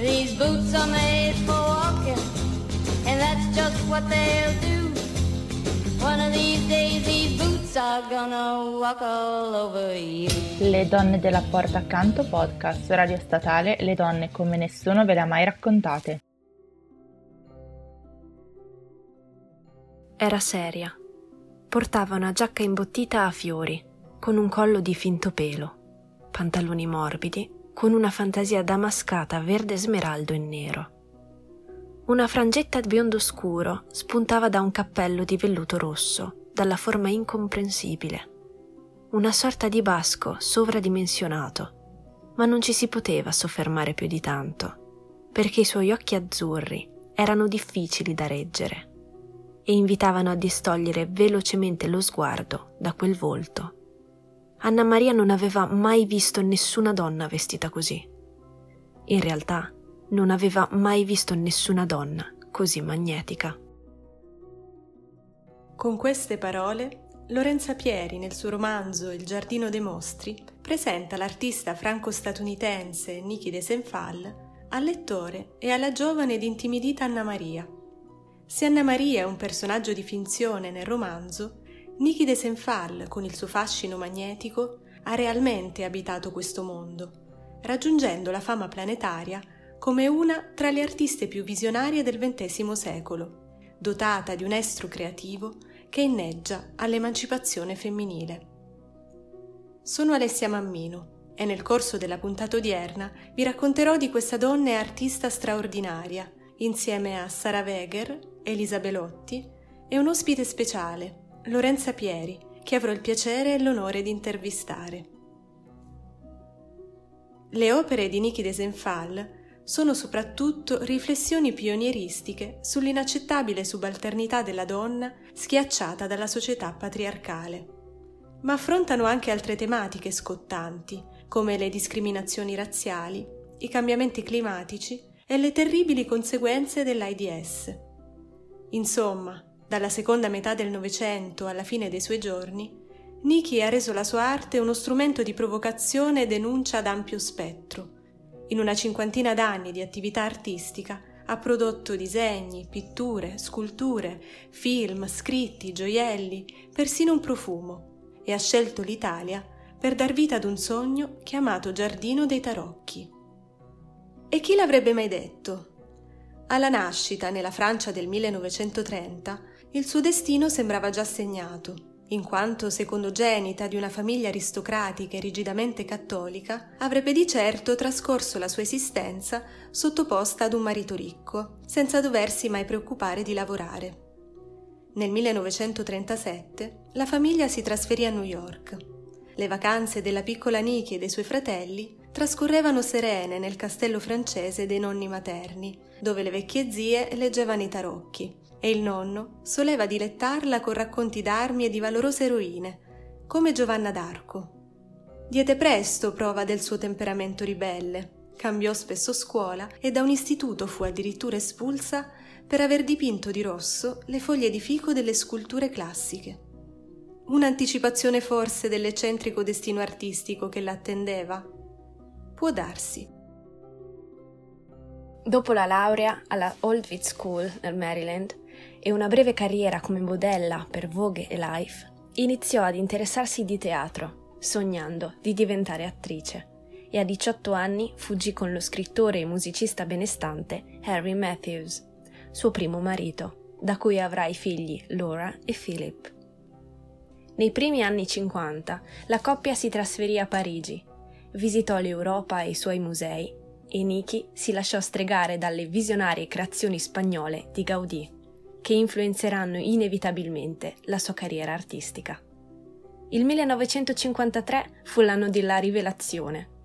These boots are made for walking, and that's just what they'll do. One of these days these boots are gonna walk all over you. Le donne della porta accanto podcast, radio statale, le donne come nessuno ve le ha mai raccontate. Era seria. Portava una giacca imbottita a fiori, con un collo di finto pelo, pantaloni morbidi, con una fantasia damascata verde smeraldo e nero. Una frangetta biondo scuro spuntava da un cappello di velluto rosso, dalla forma incomprensibile. Una sorta di basco sovradimensionato, ma non ci si poteva soffermare più di tanto, perché i suoi occhi azzurri erano difficili da reggere e invitavano a distogliere velocemente lo sguardo da quel volto. Anna Maria non aveva mai visto nessuna donna vestita così. In realtà, non aveva mai visto nessuna donna così magnetica. Con queste parole, Lorenza Pieri, nel suo romanzo Il giardino dei mostri, presenta l'artista franco-statunitense Niki de Senfal al lettore e alla giovane ed intimidita Anna Maria. Se Anna Maria è un personaggio di finzione nel romanzo, Niki de Senfal, con il suo fascino magnetico, ha realmente abitato questo mondo, raggiungendo la fama planetaria come una tra le artiste più visionarie del XX secolo, dotata di un estro creativo che inneggia all'emancipazione femminile. Sono Alessia Mammino e nel corso della puntata odierna vi racconterò di questa donna e artista straordinaria, insieme a Sara Weger, Elisa Belotti e un ospite speciale, Lorenza Pieri, che avrò il piacere e l'onore di intervistare. Le opere di Niki de Senfal sono soprattutto riflessioni pionieristiche sull'inaccettabile subalternità della donna schiacciata dalla società patriarcale. Ma affrontano anche altre tematiche scottanti, come le discriminazioni razziali, i cambiamenti climatici e le terribili conseguenze dell'AIDS. Insomma, dalla seconda metà del Novecento alla fine dei suoi giorni, Niki ha reso la sua arte uno strumento di provocazione e denuncia ad ampio spettro, in una cinquantina d'anni di attività artistica ha prodotto disegni, pitture, sculture, film, scritti, gioielli, persino un profumo e ha scelto l'Italia per dar vita ad un sogno chiamato Giardino dei Tarocchi. E chi l'avrebbe mai detto? Alla nascita, nella Francia del 1930, il suo destino sembrava già segnato in quanto secondogenita di una famiglia aristocratica e rigidamente cattolica, avrebbe di certo trascorso la sua esistenza sottoposta ad un marito ricco, senza doversi mai preoccupare di lavorare. Nel 1937 la famiglia si trasferì a New York. Le vacanze della piccola Niki e dei suoi fratelli trascorrevano serene nel castello francese dei nonni materni, dove le vecchie zie leggevano i tarocchi e il nonno soleva dilettarla con racconti d'armi e di valorose eroine, come Giovanna d'Arco. Diede presto prova del suo temperamento ribelle, cambiò spesso scuola e da un istituto fu addirittura espulsa per aver dipinto di rosso le foglie di fico delle sculture classiche. Un'anticipazione forse dell'eccentrico destino artistico che l'attendeva? Può darsi. Dopo la laurea alla Oldvik School nel Maryland, e una breve carriera come modella per Vogue e Life, iniziò ad interessarsi di teatro, sognando di diventare attrice, e a 18 anni fuggì con lo scrittore e musicista benestante Harry Matthews, suo primo marito, da cui avrà i figli Laura e Philip. Nei primi anni 50 la coppia si trasferì a Parigi, visitò l'Europa e i suoi musei e Niki si lasciò stregare dalle visionarie creazioni spagnole di Gaudì che influenzeranno inevitabilmente la sua carriera artistica. Il 1953 fu l'anno della rivelazione.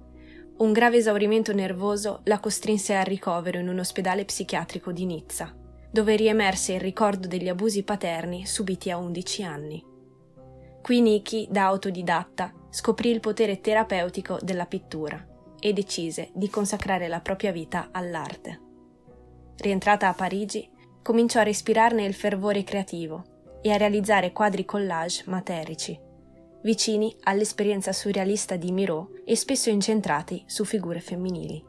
Un grave esaurimento nervoso la costrinse al ricovero in un ospedale psichiatrico di Nizza, dove riemerse il ricordo degli abusi paterni subiti a 11 anni. Qui Niki, da autodidatta, scoprì il potere terapeutico della pittura e decise di consacrare la propria vita all'arte. Rientrata a Parigi, cominciò a respirarne il fervore creativo e a realizzare quadri collage materici, vicini all'esperienza surrealista di Miro e spesso incentrati su figure femminili.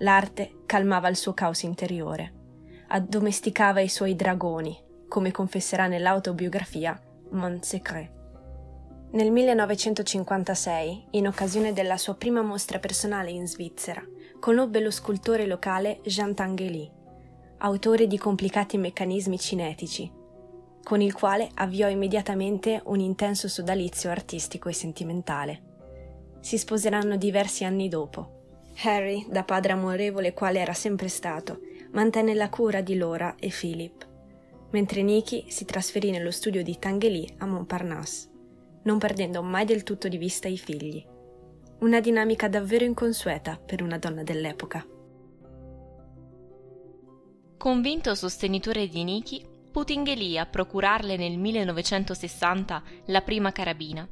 L'arte calmava il suo caos interiore, addomesticava i suoi dragoni, come confesserà nell'autobiografia Mon Secret. Nel 1956, in occasione della sua prima mostra personale in Svizzera, conobbe lo scultore locale Jean Tanguely, autore di complicati meccanismi cinetici, con il quale avviò immediatamente un intenso sodalizio artistico e sentimentale. Si sposeranno diversi anni dopo. Harry, da padre amorevole quale era sempre stato, mantenne la cura di Laura e Philip, mentre Nikki si trasferì nello studio di Tanguely a Montparnasse non perdendo mai del tutto di vista i figli. Una dinamica davvero inconsueta per una donna dell'epoca. Convinto sostenitore di Nikki, Putinghelì a procurarle nel 1960 la prima carabina.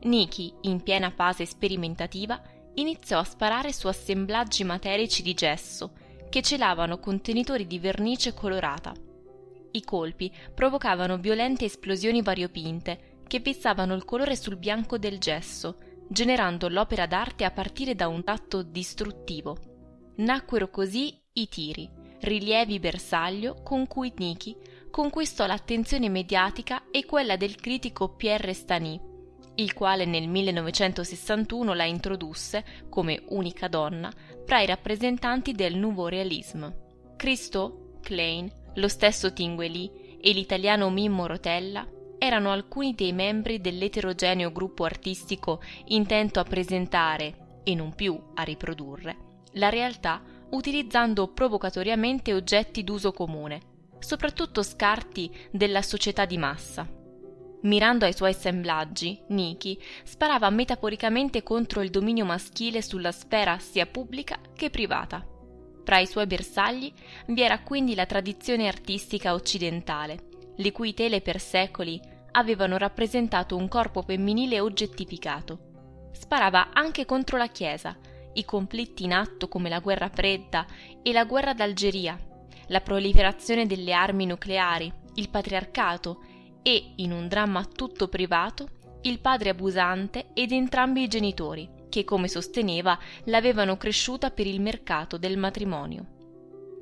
Nikki, in piena fase sperimentativa, iniziò a sparare su assemblaggi materici di gesso che celavano contenitori di vernice colorata. I colpi provocavano violente esplosioni variopinte che fissavano il colore sul bianco del gesso, generando l'opera d'arte a partire da un tatto distruttivo. Nacquero così i tiri, rilievi bersaglio con cui Niki conquistò l'attenzione mediatica e quella del critico Pierre Stany, il quale nel 1961 la introdusse come unica donna fra i rappresentanti del Nouveau Realisme. Christo, Klein, lo stesso Tinguely e l'italiano Mimmo Rotella erano alcuni dei membri dell'eterogeneo gruppo artistico intento a presentare, e non più a riprodurre, la realtà utilizzando provocatoriamente oggetti d'uso comune, soprattutto scarti della società di massa. Mirando ai suoi assemblaggi, Niki sparava metaforicamente contro il dominio maschile sulla sfera sia pubblica che privata. Tra i suoi bersagli vi era quindi la tradizione artistica occidentale, le cui tele per secoli avevano rappresentato un corpo femminile oggettificato. Sparava anche contro la Chiesa, i conflitti in atto come la guerra fredda e la guerra d'Algeria, la proliferazione delle armi nucleari, il patriarcato e, in un dramma tutto privato, il padre abusante ed entrambi i genitori, che, come sosteneva, l'avevano cresciuta per il mercato del matrimonio.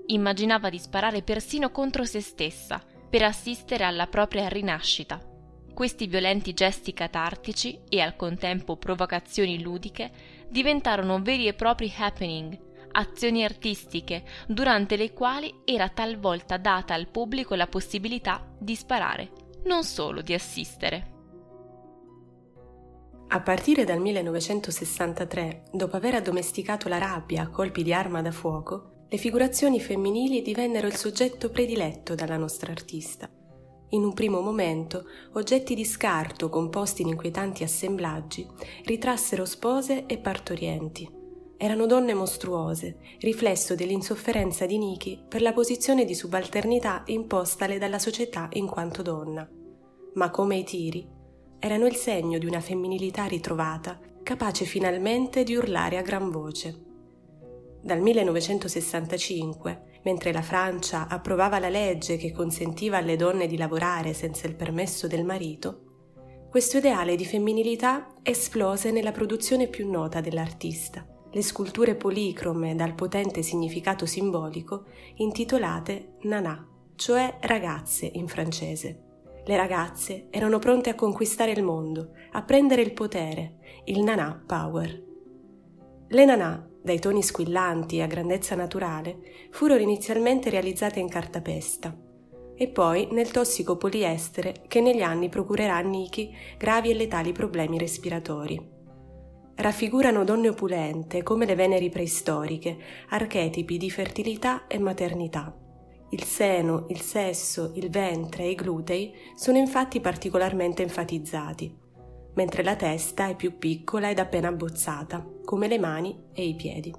Immaginava di sparare persino contro se stessa, per assistere alla propria rinascita. Questi violenti gesti catartici e al contempo provocazioni ludiche diventarono veri e propri happening, azioni artistiche durante le quali era talvolta data al pubblico la possibilità di sparare, non solo di assistere. A partire dal 1963, dopo aver addomesticato la rabbia a colpi di arma da fuoco, le figurazioni femminili divennero il soggetto prediletto dalla nostra artista. In un primo momento, oggetti di scarto composti in inquietanti assemblaggi ritrassero spose e partorienti. Erano donne mostruose, riflesso dell'insofferenza di Niki per la posizione di subalternità impostale dalla società in quanto donna. Ma come i tiri, erano il segno di una femminilità ritrovata, capace finalmente di urlare a gran voce. Dal 1965, mentre la Francia approvava la legge che consentiva alle donne di lavorare senza il permesso del marito, questo ideale di femminilità esplose nella produzione più nota dell'artista, le sculture policrome dal potente significato simbolico intitolate Nana, cioè ragazze in francese. Le ragazze erano pronte a conquistare il mondo, a prendere il potere, il Nana Power. Le Nana dai toni squillanti a grandezza naturale, furono inizialmente realizzate in cartapesta e poi nel tossico poliestere che negli anni procurerà a Niki gravi e letali problemi respiratori. Raffigurano donne opulente come le veneri preistoriche, archetipi di fertilità e maternità. Il seno, il sesso, il ventre e i glutei sono infatti particolarmente enfatizzati, mentre la testa è più piccola ed appena abbozzata, come le mani e i piedi.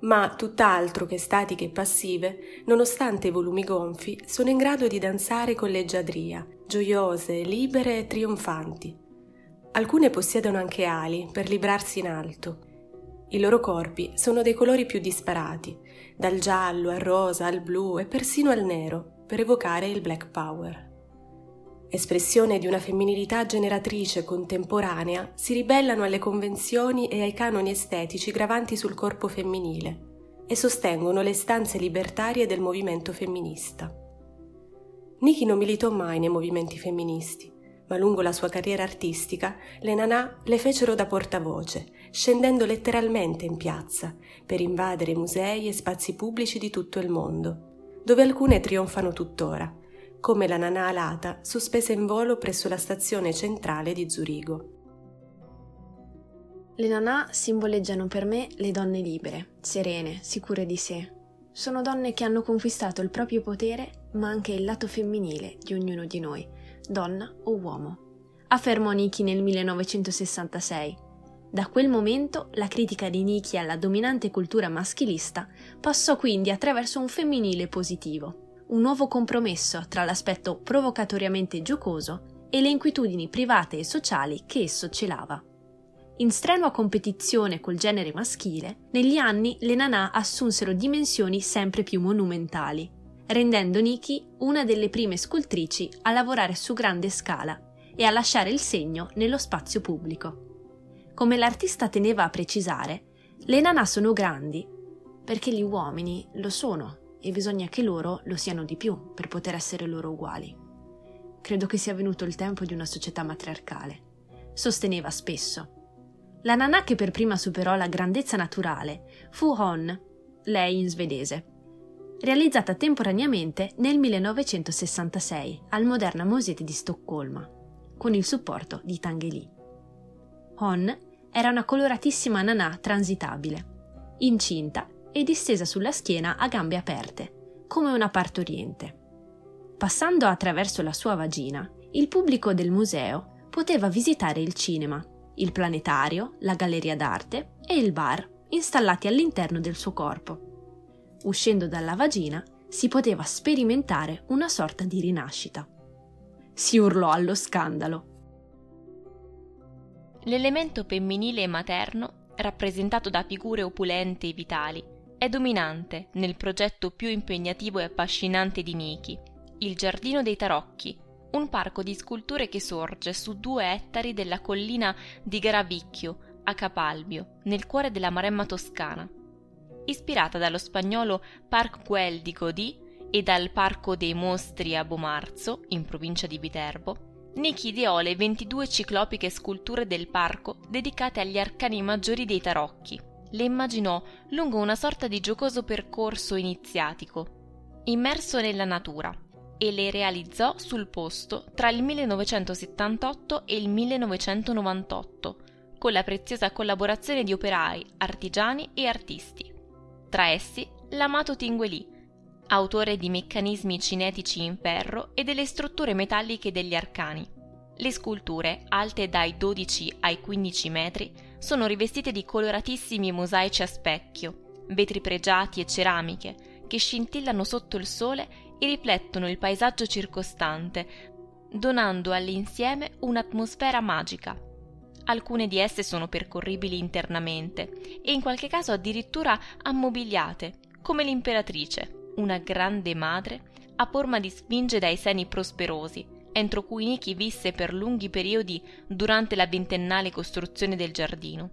Ma tutt'altro che statiche e passive, nonostante i volumi gonfi, sono in grado di danzare con leggiadria, gioiose, libere e trionfanti. Alcune possiedono anche ali per librarsi in alto. I loro corpi sono dei colori più disparati, dal giallo al rosa al blu e persino al nero, per evocare il black power espressione di una femminilità generatrice contemporanea, si ribellano alle convenzioni e ai canoni estetici gravanti sul corpo femminile. e sostengono le istanze libertarie del movimento femminista. Niki non militò mai nei movimenti femministi, ma lungo la sua carriera artistica le Nanà le fecero da portavoce, scendendo letteralmente in piazza per invadere musei e spazi pubblici di tutto il mondo, dove alcune trionfano tuttora, come la Nanà alata sospesa in volo presso la stazione centrale di Zurigo. Le nanà simboleggiano per me le donne libere, serene, sicure di sé. Sono donne che hanno conquistato il proprio potere, ma anche il lato femminile di ognuno di noi, donna o uomo. Affermò Niki nel 1966. Da quel momento la critica di Niki alla dominante cultura maschilista passò quindi attraverso un femminile positivo, un nuovo compromesso tra l'aspetto provocatoriamente giocoso e le inquietudini private e sociali che esso celava. In strenua competizione col genere maschile, negli anni le nanà assunsero dimensioni sempre più monumentali, rendendo Nikki una delle prime scultrici a lavorare su grande scala e a lasciare il segno nello spazio pubblico. Come l'artista teneva a precisare, le nanà sono grandi perché gli uomini lo sono e bisogna che loro lo siano di più per poter essere loro uguali. Credo che sia venuto il tempo di una società matriarcale. Sosteneva spesso la nanà che per prima superò la grandezza naturale fu Hon, lei in svedese, realizzata temporaneamente nel 1966 al Moderna Museet di Stoccolma, con il supporto di Tanguy. Hon era una coloratissima nanà transitabile, incinta e distesa sulla schiena a gambe aperte, come una partoriente. Passando attraverso la sua vagina, il pubblico del museo poteva visitare il cinema il planetario, la galleria d'arte e il bar installati all'interno del suo corpo. Uscendo dalla vagina si poteva sperimentare una sorta di rinascita. Si urlò allo scandalo. L'elemento femminile e materno, rappresentato da figure opulente e vitali, è dominante nel progetto più impegnativo e affascinante di Niki, il Giardino dei Tarocchi, un parco di sculture che sorge su due ettari della collina di Garavicchio, a Capalbio, nel cuore della Maremma toscana. Ispirata dallo spagnolo Parc Güell di Godí e dal Parco dei Mostri a Bomarzo, in provincia di Viterbo, Niki ideò le 22 ciclopiche sculture del parco dedicate agli arcani maggiori dei tarocchi. Le immaginò lungo una sorta di giocoso percorso iniziatico, immerso nella natura, e le realizzò sul posto tra il 1978 e il 1998, con la preziosa collaborazione di operai, artigiani e artisti. Tra essi l'amato Tinguely, autore di meccanismi cinetici in ferro e delle strutture metalliche degli arcani. Le sculture, alte dai 12 ai 15 metri, sono rivestite di coloratissimi mosaici a specchio, vetri pregiati e ceramiche, che scintillano sotto il sole e riflettono il paesaggio circostante, donando all'insieme un'atmosfera magica. Alcune di esse sono percorribili internamente e in qualche caso addirittura ammobiliate, come l'imperatrice, una grande madre a forma di sfinge dai seni prosperosi, entro cui Niki visse per lunghi periodi durante la ventennale costruzione del giardino.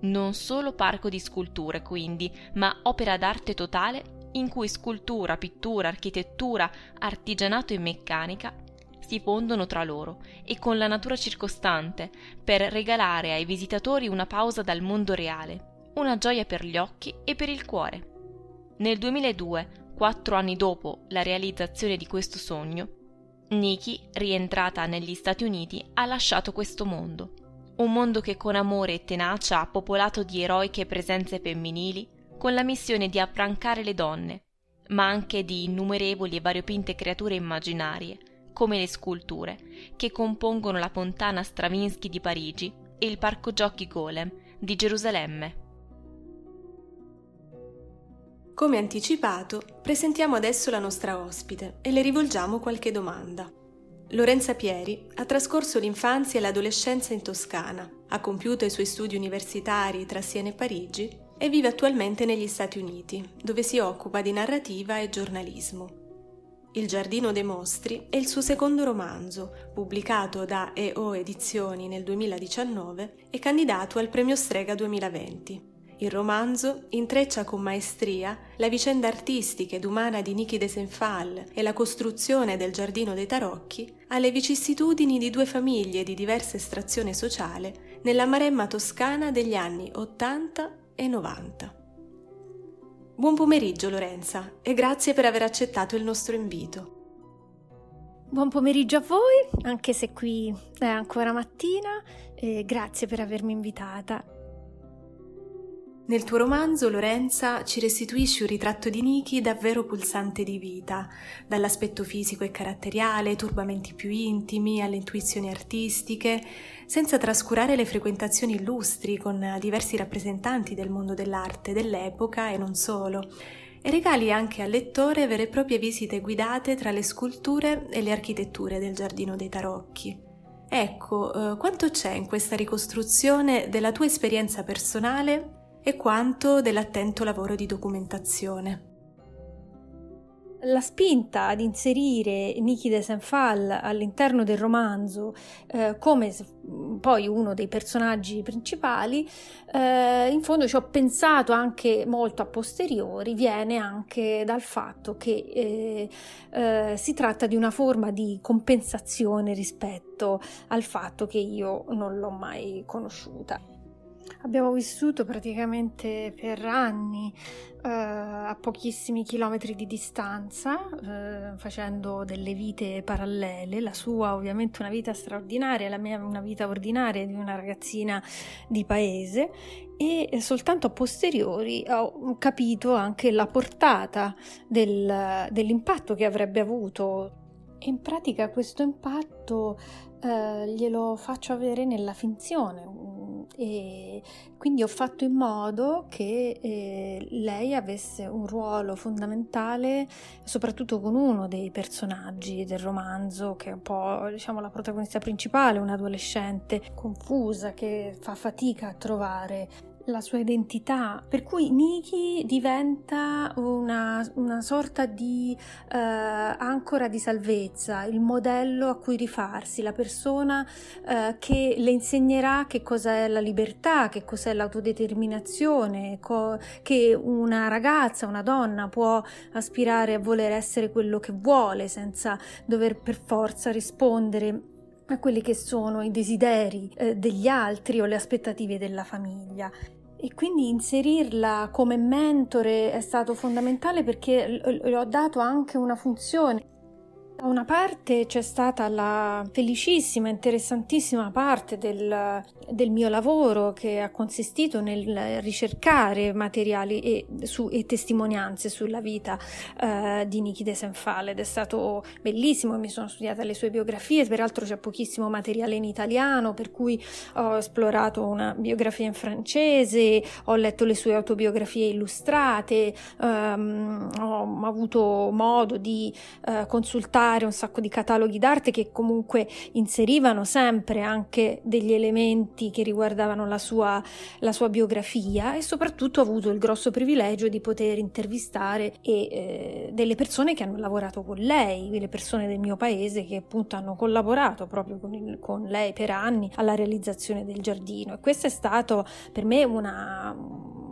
Non solo parco di sculture, quindi, ma opera d'arte totale in cui scultura, pittura, architettura, artigianato e meccanica si fondono tra loro e con la natura circostante per regalare ai visitatori una pausa dal mondo reale, una gioia per gli occhi e per il cuore. Nel 2002, quattro anni dopo la realizzazione di questo sogno, Nikki, rientrata negli Stati Uniti, ha lasciato questo mondo. Un mondo che con amore e tenacia ha popolato di eroiche presenze femminili, con la missione di affrancare le donne, ma anche di innumerevoli e variopinte creature immaginarie, come le sculture, che compongono la fontana Stravinsky di Parigi e il parco giochi Golem di Gerusalemme. Come anticipato, presentiamo adesso la nostra ospite e le rivolgiamo qualche domanda. Lorenza Pieri ha trascorso l'infanzia e l'adolescenza in Toscana, ha compiuto i suoi studi universitari tra Siena e Parigi e vive attualmente negli Stati Uniti, dove si occupa di narrativa e giornalismo. Il Giardino dei Mostri è il suo secondo romanzo, pubblicato da EO Edizioni nel 2019 e candidato al Premio Strega 2020. Il romanzo intreccia con maestria la vicenda artistica ed umana di Niki de Senfal e la costruzione del giardino dei tarocchi alle vicissitudini di due famiglie di diversa estrazione sociale nella Maremma toscana degli anni 80 e 90. Buon pomeriggio Lorenza e grazie per aver accettato il nostro invito. Buon pomeriggio a voi, anche se qui è ancora mattina, e grazie per avermi invitata. Nel tuo romanzo, Lorenza, ci restituisci un ritratto di Niki davvero pulsante di vita, dall'aspetto fisico e caratteriale, ai turbamenti più intimi, alle intuizioni artistiche, senza trascurare le frequentazioni illustri con diversi rappresentanti del mondo dell'arte dell'epoca e non solo, e regali anche al lettore vere e proprie visite guidate tra le sculture e le architetture del Giardino dei Tarocchi. Ecco, eh, quanto c'è in questa ricostruzione della tua esperienza personale e quanto dell'attento lavoro di documentazione. La spinta ad inserire Niki de Senfal all'interno del romanzo eh, come poi uno dei personaggi principali, eh, in fondo ci ho pensato anche molto a posteriori, viene anche dal fatto che eh, eh si tratta di una forma di compensazione rispetto al fatto che io non l'ho mai conosciuta. Abbiamo vissuto praticamente per anni eh, a pochissimi chilometri di distanza, eh, facendo delle vite parallele. La sua ovviamente una vita straordinaria, la mia una vita ordinaria di una ragazzina di paese e soltanto a posteriori ho capito anche la portata del, dell'impatto che avrebbe avuto. In pratica questo impatto eh, glielo faccio avere nella finzione, e quindi ho fatto in modo che eh, lei avesse un ruolo fondamentale soprattutto con uno dei personaggi del romanzo che è un po' diciamo la protagonista principale, un'adolescente confusa che fa fatica a trovare la sua identità, per cui Niki diventa una, una sorta di eh, ancora di salvezza, il modello a cui rifarsi, la persona eh, che le insegnerà che cos'è la libertà, che cos'è l'autodeterminazione, co- che una ragazza, una donna può aspirare a voler essere quello che vuole senza dover per forza rispondere a quelli che sono i desideri eh, degli altri o le aspettative della famiglia. E quindi inserirla come mentore è stato fondamentale perché le ho dato anche una funzione da una parte c'è stata la felicissima, interessantissima parte del, del, mio lavoro che ha consistito nel ricercare materiali e, su, e testimonianze sulla vita eh, di Niki de Senfal ed è stato bellissimo, mi sono studiata le sue biografie, peraltro c'è pochissimo materiale in italiano per cui ho esplorato una biografia in francese, ho letto le sue autobiografie illustrate, ehm, ho avuto modo di eh, consultare trovare un sacco di cataloghi d'arte che comunque inserivano sempre anche degli elementi che riguardavano la sua, la sua biografia e soprattutto ho avuto il grosso privilegio di poter intervistare e, eh, delle persone che hanno lavorato con lei, le persone del mio paese che appunto hanno collaborato proprio con, il, con lei per anni alla realizzazione del giardino. E questo è stato per me una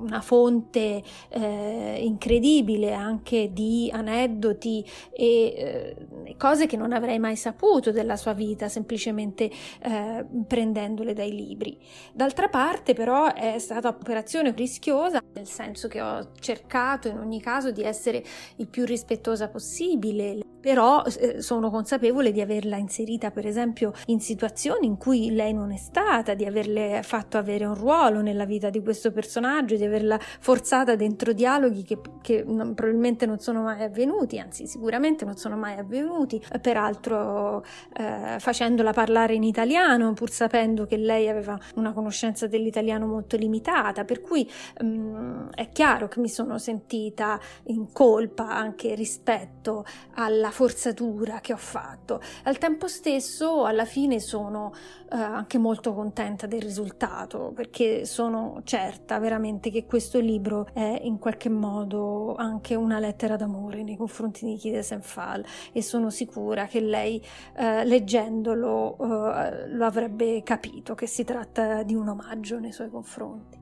una fonte eh, incredibile anche di aneddoti e eh, cose che non avrei mai saputo della sua vita semplicemente eh, prendendole dai libri. D'altra parte però è stata un'operazione rischiosa nel senso che ho cercato in ogni caso di essere il più rispettosa possibile però eh, sono consapevole di averla inserita per esempio in situazioni in cui lei non è stata, di averle fatto avere un ruolo nella vita di questo personaggio, di averla forzata dentro dialoghi che, che non, probabilmente non sono mai avvenuti, anzi sicuramente non sono mai avvenuti, peraltro eh, facendola parlare in italiano pur sapendo che lei aveva una conoscenza dell'italiano molto limitata, per cui mh, mm, è chiaro che mi sono sentita in colpa anche rispetto alla forzatura che ho fatto. Al tempo stesso, alla fine, sono eh, anche molto contenta del risultato perché sono certa veramente che questo libro è in qualche modo anche una lettera d'amore nei confronti di Kide Senfal e sono sicura che lei, eh, leggendolo, eh, lo avrebbe capito che si tratta di un omaggio nei suoi confronti.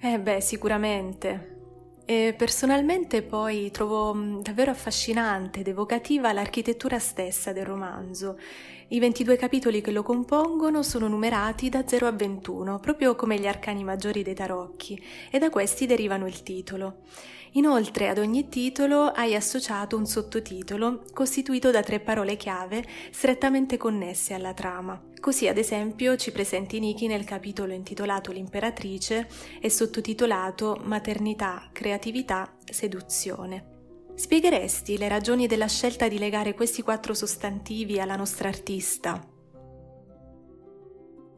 Eh beh, sicuramente. E personalmente poi trovo mm, davvero affascinante ed evocativa l'architettura stessa del romanzo. I 22 capitoli che lo compongono sono numerati da 0 a 21, proprio come gli arcani maggiori dei tarocchi, e da questi derivano il titolo. Inoltre ad ogni titolo hai associato un sottotitolo costituito da tre parole chiave strettamente connesse alla trama. Così ad esempio ci presenti Niki nel capitolo intitolato L'imperatrice e sottotitolato Maternità, creatività, seduzione. Spiegheresti le ragioni della scelta di legare questi quattro sostantivi alla nostra artista?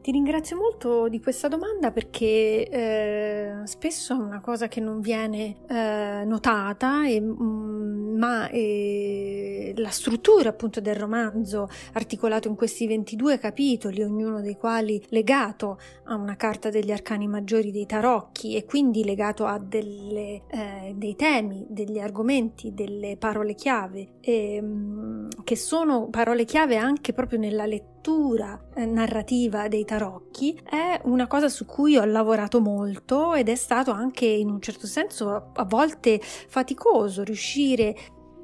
Ti ringrazio molto di questa domanda perché eh, spesso è una cosa che non viene eh, notata, e, mm, ma eh, la struttura appunto del romanzo articolato in questi 22 capitoli, ognuno dei quali legato a una carta degli arcani maggiori dei tarocchi e quindi legato a delle, eh, dei temi, degli argomenti, delle parole chiave, ehm, che sono parole chiave anche proprio nella lettura eh, narrativa dei tarocchi è una cosa su cui ho lavorato molto ed è stato anche in un certo senso a volte faticoso riuscire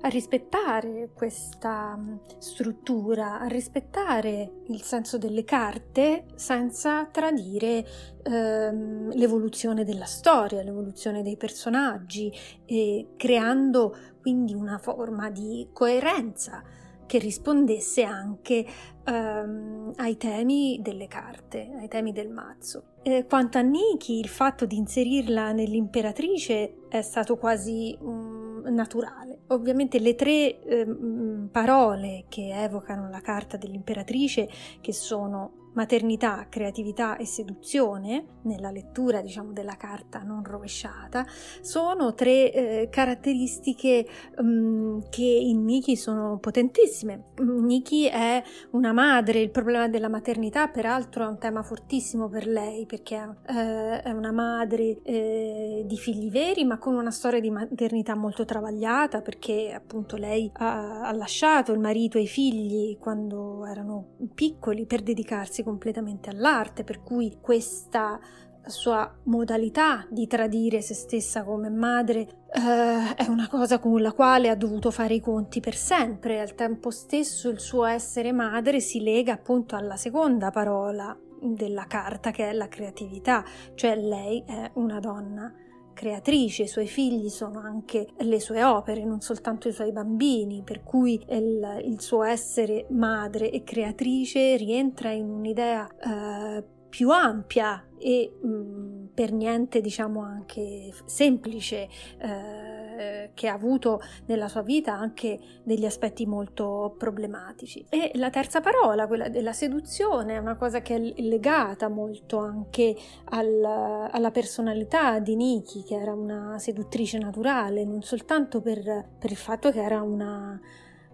a rispettare questa struttura, a rispettare il senso delle carte senza tradire ehm, l'evoluzione della storia, l'evoluzione dei personaggi e creando quindi una forma di coerenza che rispondesse anche ehm, ai temi delle carte, ai temi del mazzo. E quanto a Niki, il fatto di inserirla nell'imperatrice è stato quasi um, naturale. Ovviamente le tre ehm, parole che evocano la carta dell'imperatrice, che sono maternità, creatività e seduzione, nella lettura diciamo della carta non rovesciata, sono tre eh, caratteristiche um, che in Niki sono potentissime. Niki è una madre, il problema della maternità peraltro è un tema fortissimo per lei perché eh, è una madre eh, di figli veri ma con una storia di maternità molto travagliata perché appunto lei ha, ha lasciato il marito e i figli quando erano piccoli per dedicarsi completamente all'arte, per cui questa sua modalità di tradire se stessa come madre eh, è una cosa con la quale ha dovuto fare i conti per sempre. Al tempo stesso il suo essere madre si lega appunto alla seconda parola della carta che è la creatività, cioè lei è una donna creatrice, i suoi figli sono anche le sue opere, non soltanto i suoi bambini, per cui il, il suo essere madre e creatrice rientra in un'idea eh, più ampia e mh, per niente diciamo anche semplice eh, che ha avuto nella sua vita anche degli aspetti molto problematici. E la terza parola quella della seduzione è una cosa che è legata molto anche al, alla personalità di Niki che era una seduttrice naturale non soltanto per, per il fatto che era una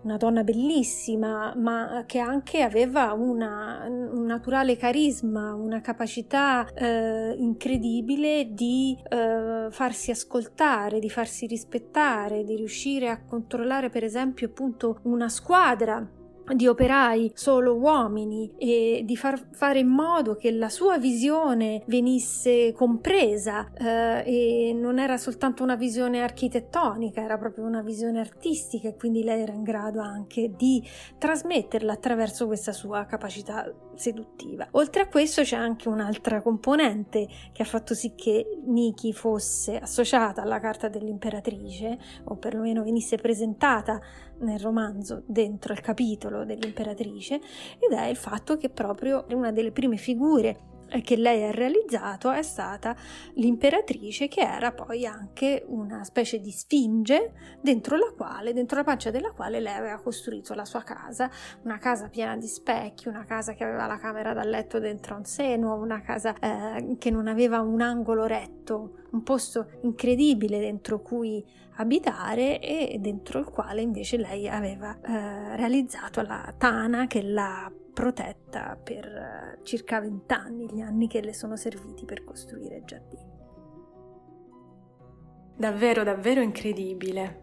una donna bellissima, ma che anche aveva una, un naturale carisma, una capacità eh, incredibile di eh, farsi ascoltare, di farsi rispettare, di riuscire a controllare per esempio appunto una squadra di operai solo uomini e di far fare in modo che la sua visione venisse compresa eh, e non era soltanto una visione architettonica, era proprio una visione artistica e quindi lei era in grado anche di trasmetterla attraverso questa sua capacità seduttiva. Oltre a questo c'è anche un'altra componente che ha fatto sì che Niki fosse associata alla carta dell'imperatrice o perlomeno venisse presentata nel romanzo dentro il capitolo dell'imperatrice ed è il fatto che proprio una delle prime figure che lei ha realizzato è stata l'imperatrice che era poi anche una specie di sfinge dentro la quale, dentro la pancia della quale lei aveva costruito la sua casa, una casa piena di specchi, una casa che aveva la camera da letto dentro un seno, una casa eh, che non aveva un angolo retto, un posto incredibile dentro cui abitare e dentro il quale invece lei aveva eh, realizzato la tana che l'ha protetta per eh, circa vent'anni, gli anni che le sono serviti per costruire il giardino. Davvero, davvero incredibile.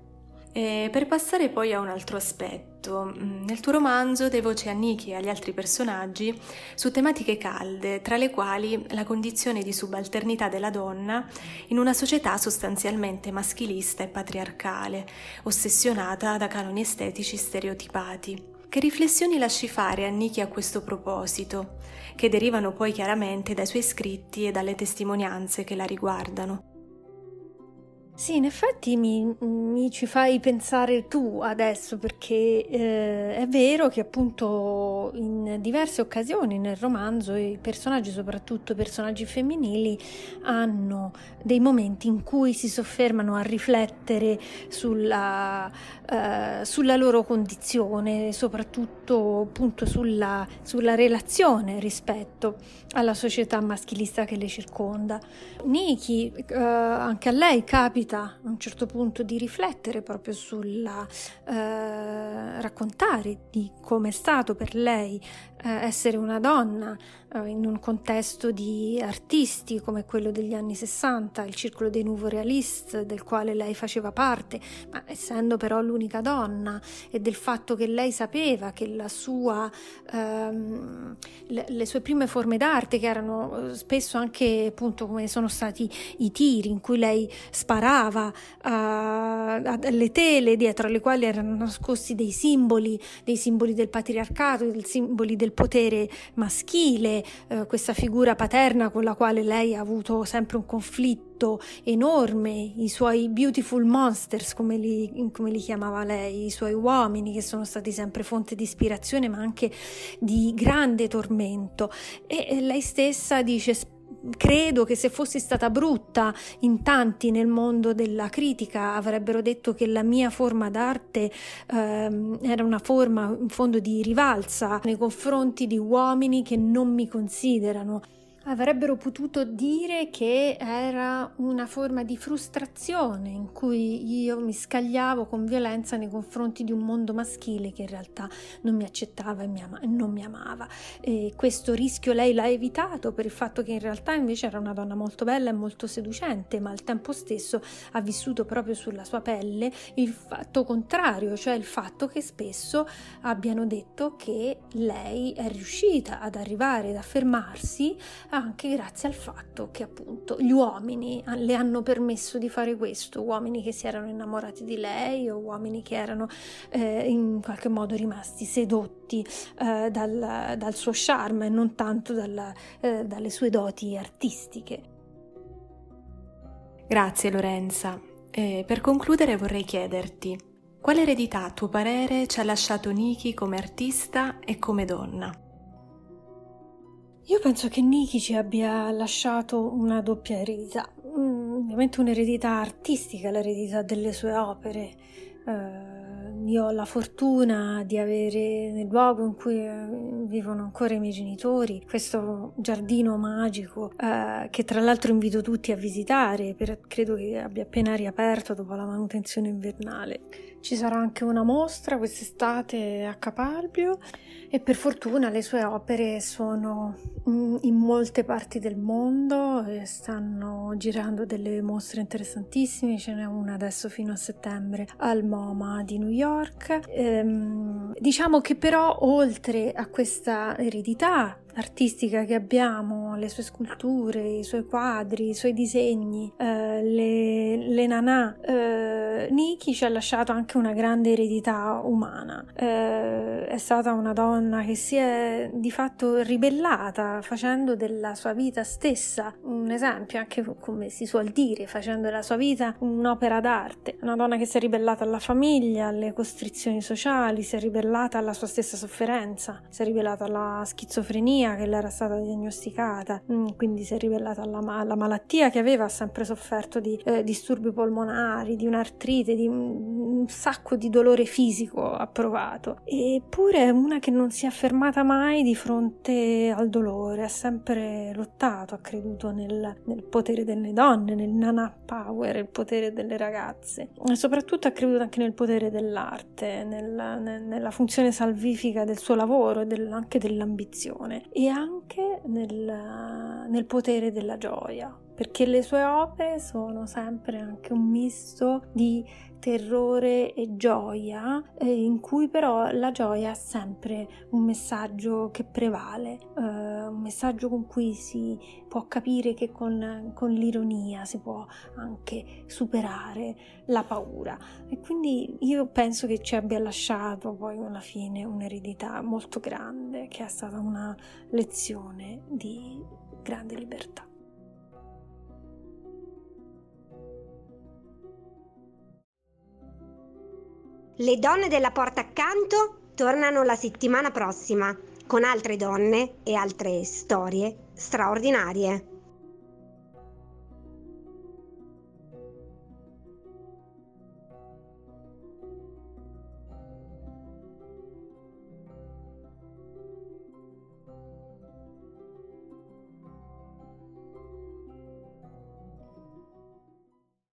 E per passare poi a un altro aspetto, mm, nel tuo romanzo dai voce a Niki e agli altri personaggi su tematiche calde, tra le quali la condizione di subalternità della donna in una società sostanzialmente maschilista e patriarcale, ossessionata da canoni estetici stereotipati. Che riflessioni lasci fare a Niki a questo proposito, che derivano poi chiaramente dai suoi scritti e dalle testimonianze che la riguardano? Sì, in effetti mi, mi, ci fai pensare tu adesso perché eh, è vero che appunto in diverse occasioni nel romanzo i personaggi, soprattutto i personaggi femminili, hanno dei momenti in cui si soffermano a riflettere sulla, eh, sulla loro condizione, soprattutto appunto sulla, sulla relazione rispetto alla società maschilista che le circonda. Niki, eh, anche a lei capita capita a un certo punto di riflettere proprio sulla eh, raccontare di come è stato per lei essere una donna eh, in un contesto di artisti come quello degli anni 60, il circolo dei Nouveau Realist del quale lei faceva parte, ma essendo però l'unica donna e del fatto che lei sapeva che la sua, ehm, le, le, sue prime forme d'arte che erano eh, spesso anche appunto come sono stati i tiri in cui lei sparava alle tele dietro alle quali erano nascosti dei simboli, dei simboli del patriarcato, dei simboli del del potere maschile, eh, questa figura paterna con la quale lei ha avuto sempre un conflitto enorme, i suoi beautiful monsters, come li, come li chiamava lei, i suoi uomini che sono stati sempre fonte di ispirazione ma anche di grande tormento. E, e lei stessa dice credo che se fossi stata brutta in tanti nel mondo della critica avrebbero detto che la mia forma d'arte ehm, era una forma in fondo di rivalsa nei confronti di uomini che non mi considerano avrebbero potuto dire che era una forma di frustrazione in cui io mi scagliavo con violenza nei confronti di un mondo maschile che in realtà non mi accettava e mi ama- non mi amava. E questo rischio lei l'ha evitato per il fatto che in realtà invece era una donna molto bella e molto seducente, ma al tempo stesso ha vissuto proprio sulla sua pelle il fatto contrario, cioè il fatto che spesso abbiano detto che lei è riuscita ad arrivare ad affermarsi anche grazie al fatto che appunto gli uomini le hanno permesso di fare questo, uomini che si erano innamorati di lei o uomini che erano eh, in qualche modo rimasti sedotti eh, dal, dal, suo charme e non tanto dalla, eh, dalle sue doti artistiche. Grazie Lorenza. per concludere vorrei chiederti quale eredità a tuo parere ci ha lasciato Niki come artista e come donna? Io penso che Niki ci abbia lasciato una doppia eredità, mm, ovviamente un'eredità artistica, l'eredità delle sue opere. Uh, io ho la fortuna di avere nel luogo in cui eh, vivono ancora i miei genitori questo giardino magico uh, che tra l'altro invito tutti a visitare, per, credo che abbia appena riaperto dopo la manutenzione invernale. Ci sarà anche una mostra quest'estate a Capalbio e per fortuna le sue opere sono in molte parti del mondo e stanno girando delle mostre interessantissime, ce n'è una adesso fino a settembre al MoMA di New York. Ehm, diciamo che però oltre a questa eredità artistica che abbiamo, le sue sculture, i suoi quadri, i suoi disegni, eh, le, le nanà, eh, Niki ci ha lasciato anche una grande eredità umana. Eh, è stata una donna che si è di fatto ribellata facendo della sua vita stessa un esempio, anche come si suol dire, facendo della sua vita un'opera d'arte. Una donna che si è ribellata alla famiglia, alle costrizioni sociali, si è ribellata alla sua stessa sofferenza, si è ribellata alla schizofrenia che le era stata diagnosticata, mm, quindi si è rivelata alla, alla malattia che aveva sempre sofferto di eh, disturbi polmonari, di un'artrite, di un sacco di dolore fisico ha provato. Eppure è una che non si è fermata mai di fronte al dolore, ha sempre lottato, ha creduto nel, nel potere delle donne, nel nana power, il potere delle ragazze e soprattutto ha creduto anche nel potere dell'arte, nel, nel, nella funzione salvifica del suo lavoro e del, anche dell'ambizione e anche nel, nel potere della gioia perché le sue opere sono sempre anche un misto di terrore e gioia, eh, in cui però la gioia ha sempre un messaggio che prevale, eh, un messaggio con cui si può capire che con, con l'ironia si può anche superare la paura. E quindi io penso che ci abbia lasciato poi alla fine un'eredità molto grande, che è stata una lezione di grande libertà. Le donne della porta accanto tornano la settimana prossima con altre donne e altre storie straordinarie.